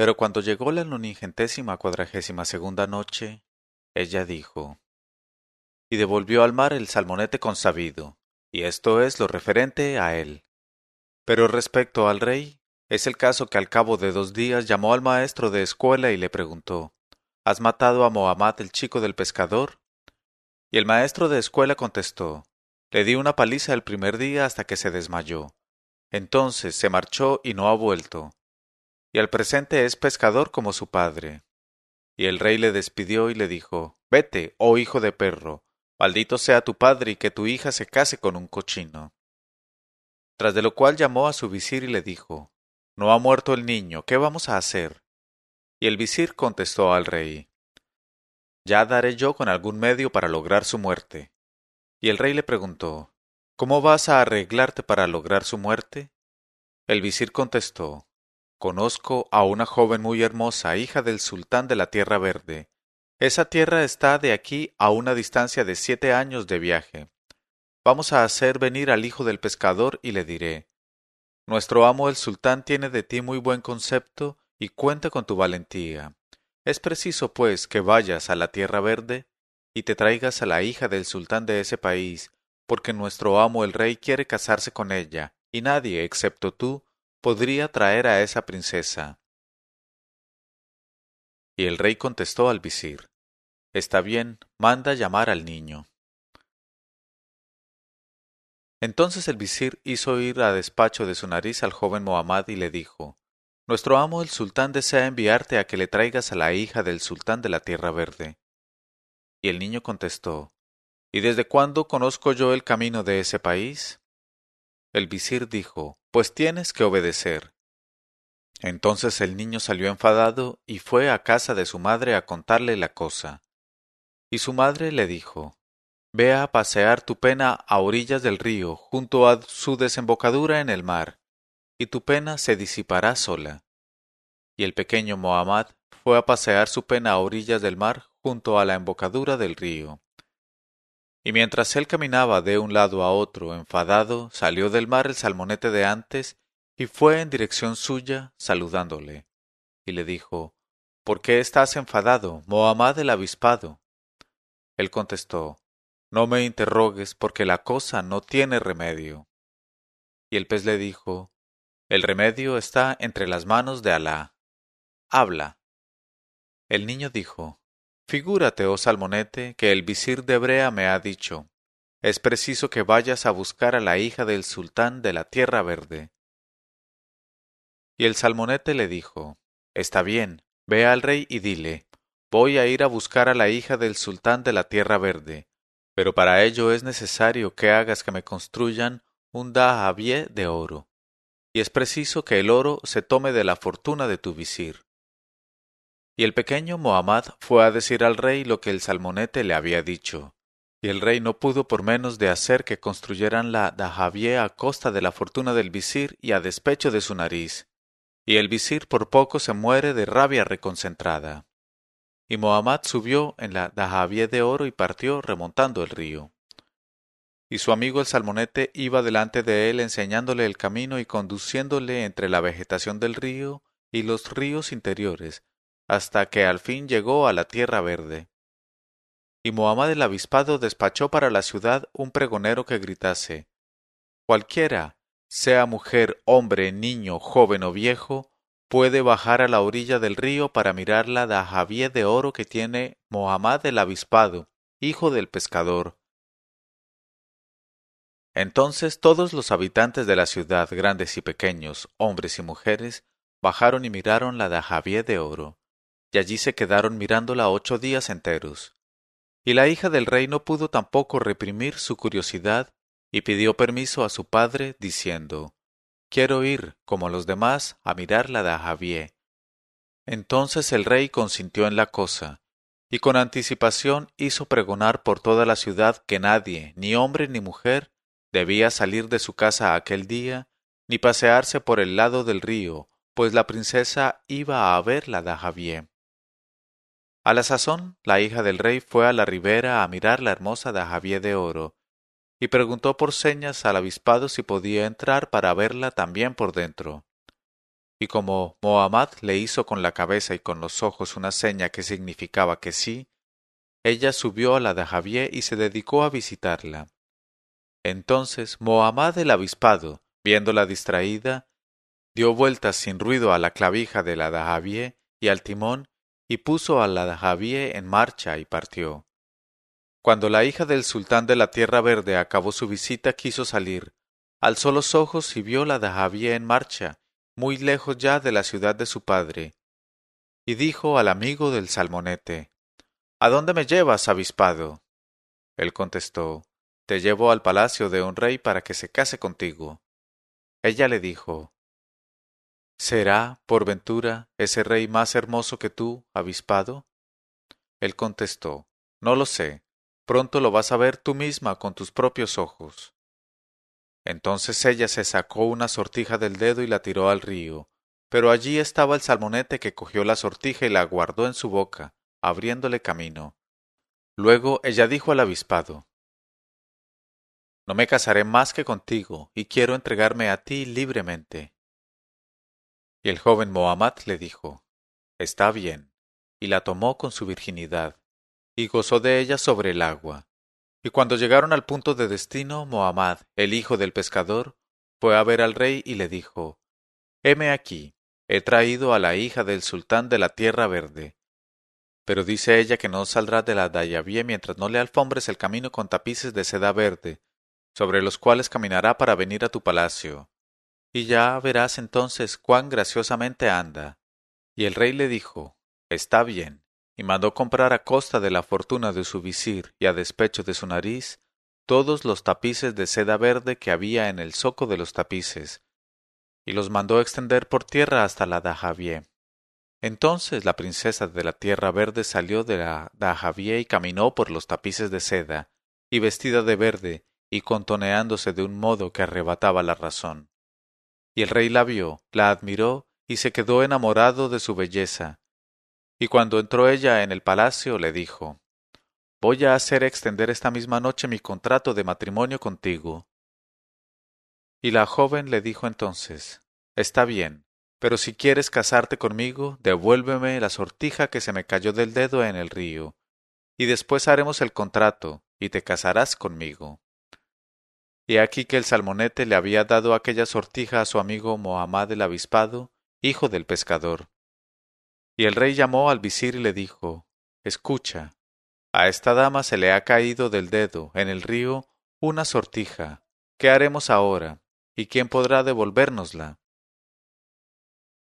Pero cuando llegó la noningentésima cuadragésima segunda noche, ella dijo, y devolvió al mar el salmonete consabido, y esto es lo referente a él. Pero respecto al rey, es el caso que al cabo de dos días llamó al maestro de escuela y le preguntó, ¿Has matado a Mohammad el chico del pescador? Y el maestro de escuela contestó, le di una paliza el primer día hasta que se desmayó. Entonces se marchó y no ha vuelto. Y al presente es pescador como su padre. Y el rey le despidió y le dijo, Vete, oh hijo de perro, maldito sea tu padre y que tu hija se case con un cochino. Tras de lo cual llamó a su visir y le dijo, No ha muerto el niño, ¿qué vamos a hacer? Y el visir contestó al rey, Ya daré yo con algún medio para lograr su muerte. Y el rey le preguntó, ¿Cómo vas a arreglarte para lograr su muerte? El visir contestó, Conozco a una joven muy hermosa, hija del sultán de la Tierra Verde. Esa tierra está de aquí a una distancia de siete años de viaje. Vamos a hacer venir al hijo del pescador y le diré, Nuestro amo el sultán tiene de ti muy buen concepto y cuenta con tu valentía. Es preciso, pues, que vayas a la Tierra Verde y te traigas a la hija del sultán de ese país, porque nuestro amo el rey quiere casarse con ella, y nadie, excepto tú, podría traer a esa princesa. Y el rey contestó al visir, Está bien, manda llamar al niño. Entonces el visir hizo ir a despacho de su nariz al joven Mohammad y le dijo, Nuestro amo el sultán desea enviarte a que le traigas a la hija del sultán de la Tierra Verde. Y el niño contestó, ¿Y desde cuándo conozco yo el camino de ese país? El visir dijo, Pues tienes que obedecer. Entonces el niño salió enfadado y fue a casa de su madre a contarle la cosa. Y su madre le dijo, Ve a pasear tu pena a orillas del río, junto a su desembocadura en el mar, y tu pena se disipará sola. Y el pequeño Mohammad fue a pasear su pena a orillas del mar, junto a la embocadura del río. Y mientras él caminaba de un lado a otro enfadado, salió del mar el salmonete de antes y fue en dirección suya, saludándole. Y le dijo, ¿Por qué estás enfadado, Mohammad el avispado? Él contestó, No me interrogues, porque la cosa no tiene remedio. Y el pez le dijo, El remedio está entre las manos de Alá. Habla. El niño dijo, Figúrate, oh salmonete, que el visir de Brea me ha dicho, es preciso que vayas a buscar a la hija del sultán de la Tierra Verde. Y el salmonete le dijo, Está bien, ve al rey y dile, voy a ir a buscar a la hija del sultán de la Tierra Verde, pero para ello es necesario que hagas que me construyan un dahabie de oro, y es preciso que el oro se tome de la fortuna de tu visir. Y el pequeño Mohammad fue a decir al rey lo que el salmonete le había dicho. Y el rey no pudo por menos de hacer que construyeran la dahabie a costa de la fortuna del visir y a despecho de su nariz. Y el visir por poco se muere de rabia reconcentrada. Y Mohammad subió en la dahabie de oro y partió remontando el río. Y su amigo el salmonete iba delante de él enseñándole el camino y conduciéndole entre la vegetación del río y los ríos interiores, hasta que al fin llegó a la tierra verde. Y Mohammad el avispado despachó para la ciudad un pregonero que gritase Cualquiera, sea mujer, hombre, niño, joven o viejo, puede bajar a la orilla del río para mirar la dahabie de oro que tiene Mohammad el avispado, hijo del pescador. Entonces todos los habitantes de la ciudad, grandes y pequeños, hombres y mujeres, bajaron y miraron la dahabie de oro y allí se quedaron mirándola ocho días enteros. Y la hija del rey no pudo tampoco reprimir su curiosidad y pidió permiso a su padre, diciendo Quiero ir, como los demás, a mirar la Javier. Entonces el rey consintió en la cosa, y con anticipación hizo pregonar por toda la ciudad que nadie, ni hombre ni mujer, debía salir de su casa aquel día, ni pasearse por el lado del río, pues la princesa iba a ver la Javier. A la sazón, la hija del rey fue a la ribera a mirar la hermosa Dahabie de oro, y preguntó por señas al avispado si podía entrar para verla también por dentro. y como Mohammad le hizo con la cabeza y con los ojos una seña que significaba que sí, ella subió a la de y se dedicó a visitarla. Entonces Mohammad el avispado, viéndola distraída, dio vueltas sin ruido a la clavija de la Dajavier y al timón y puso a la Dajavier en marcha y partió. Cuando la hija del sultán de la Tierra Verde acabó su visita quiso salir, alzó los ojos y vio la Dajavier en marcha muy lejos ya de la ciudad de su padre, y dijo al amigo del salmonete ¿A dónde me llevas, avispado? Él contestó Te llevo al palacio de un rey para que se case contigo. Ella le dijo ¿Será, por ventura, ese rey más hermoso que tú, avispado? Él contestó No lo sé, pronto lo vas a ver tú misma con tus propios ojos. Entonces ella se sacó una sortija del dedo y la tiró al río, pero allí estaba el salmonete que cogió la sortija y la guardó en su boca, abriéndole camino. Luego ella dijo al avispado No me casaré más que contigo, y quiero entregarme a ti libremente. Y el joven Mohammad le dijo Está bien, y la tomó con su virginidad, y gozó de ella sobre el agua. Y cuando llegaron al punto de destino, Mohammad, el hijo del pescador, fue a ver al rey y le dijo Heme aquí, he traído a la hija del sultán de la tierra verde. Pero dice ella que no saldrá de la Dayavie mientras no le alfombres el camino con tapices de seda verde, sobre los cuales caminará para venir a tu palacio. Y ya verás entonces cuán graciosamente anda. Y el rey le dijo Está bien y mandó comprar a costa de la fortuna de su visir y a despecho de su nariz todos los tapices de seda verde que había en el zoco de los tapices, y los mandó extender por tierra hasta la Dajavie. Entonces la princesa de la tierra verde salió de la Dajavie y caminó por los tapices de seda, y vestida de verde, y contoneándose de un modo que arrebataba la razón. Y el rey la vio, la admiró, y se quedó enamorado de su belleza, y cuando entró ella en el palacio le dijo Voy a hacer extender esta misma noche mi contrato de matrimonio contigo. Y la joven le dijo entonces Está bien, pero si quieres casarte conmigo, devuélveme la sortija que se me cayó del dedo en el río, y después haremos el contrato, y te casarás conmigo. Y aquí que el salmonete le había dado aquella sortija a su amigo Mohammad el avispado, hijo del pescador. Y el rey llamó al visir y le dijo Escucha, a esta dama se le ha caído del dedo en el río una sortija. ¿Qué haremos ahora? ¿Y quién podrá devolvérnosla?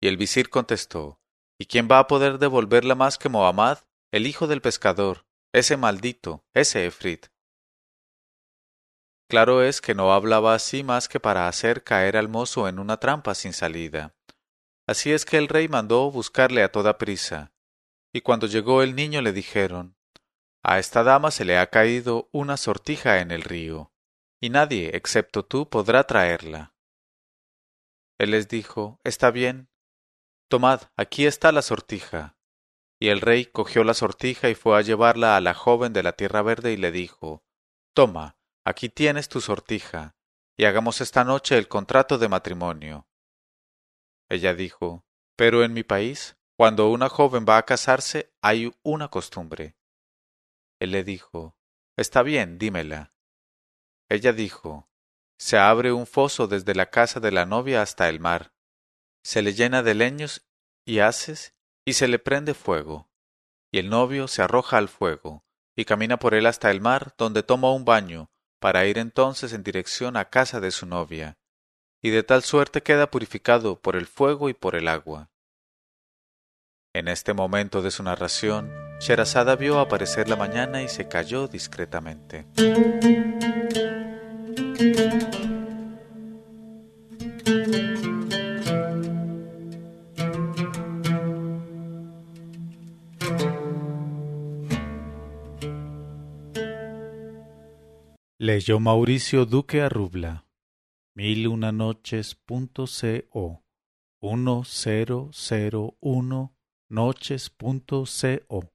Y el visir contestó ¿Y quién va a poder devolverla más que Mohammad, el hijo del pescador, ese maldito, ese Efrit? Claro es que no hablaba así más que para hacer caer al mozo en una trampa sin salida. Así es que el rey mandó buscarle a toda prisa. Y cuando llegó el niño le dijeron A esta dama se le ha caído una sortija en el río, y nadie, excepto tú, podrá traerla. Él les dijo Está bien. Tomad, aquí está la sortija. Y el rey cogió la sortija y fue a llevarla a la joven de la tierra verde y le dijo Toma, aquí tienes tu sortija, y hagamos esta noche el contrato de matrimonio. Ella dijo, Pero en mi país, cuando una joven va a casarse, hay una costumbre. Él le dijo, Está bien, dímela. Ella dijo, Se abre un foso desde la casa de la novia hasta el mar. Se le llena de leños y haces, y se le prende fuego. Y el novio se arroja al fuego, y camina por él hasta el mar, donde toma un baño, para ir entonces en dirección a casa de su novia y de tal suerte queda purificado por el fuego y por el agua. En este momento de su narración, Sherazada vio aparecer la mañana y se calló discretamente. Leyó Mauricio Duque Arrubla. Mil una noches co uno cero cero uno noches co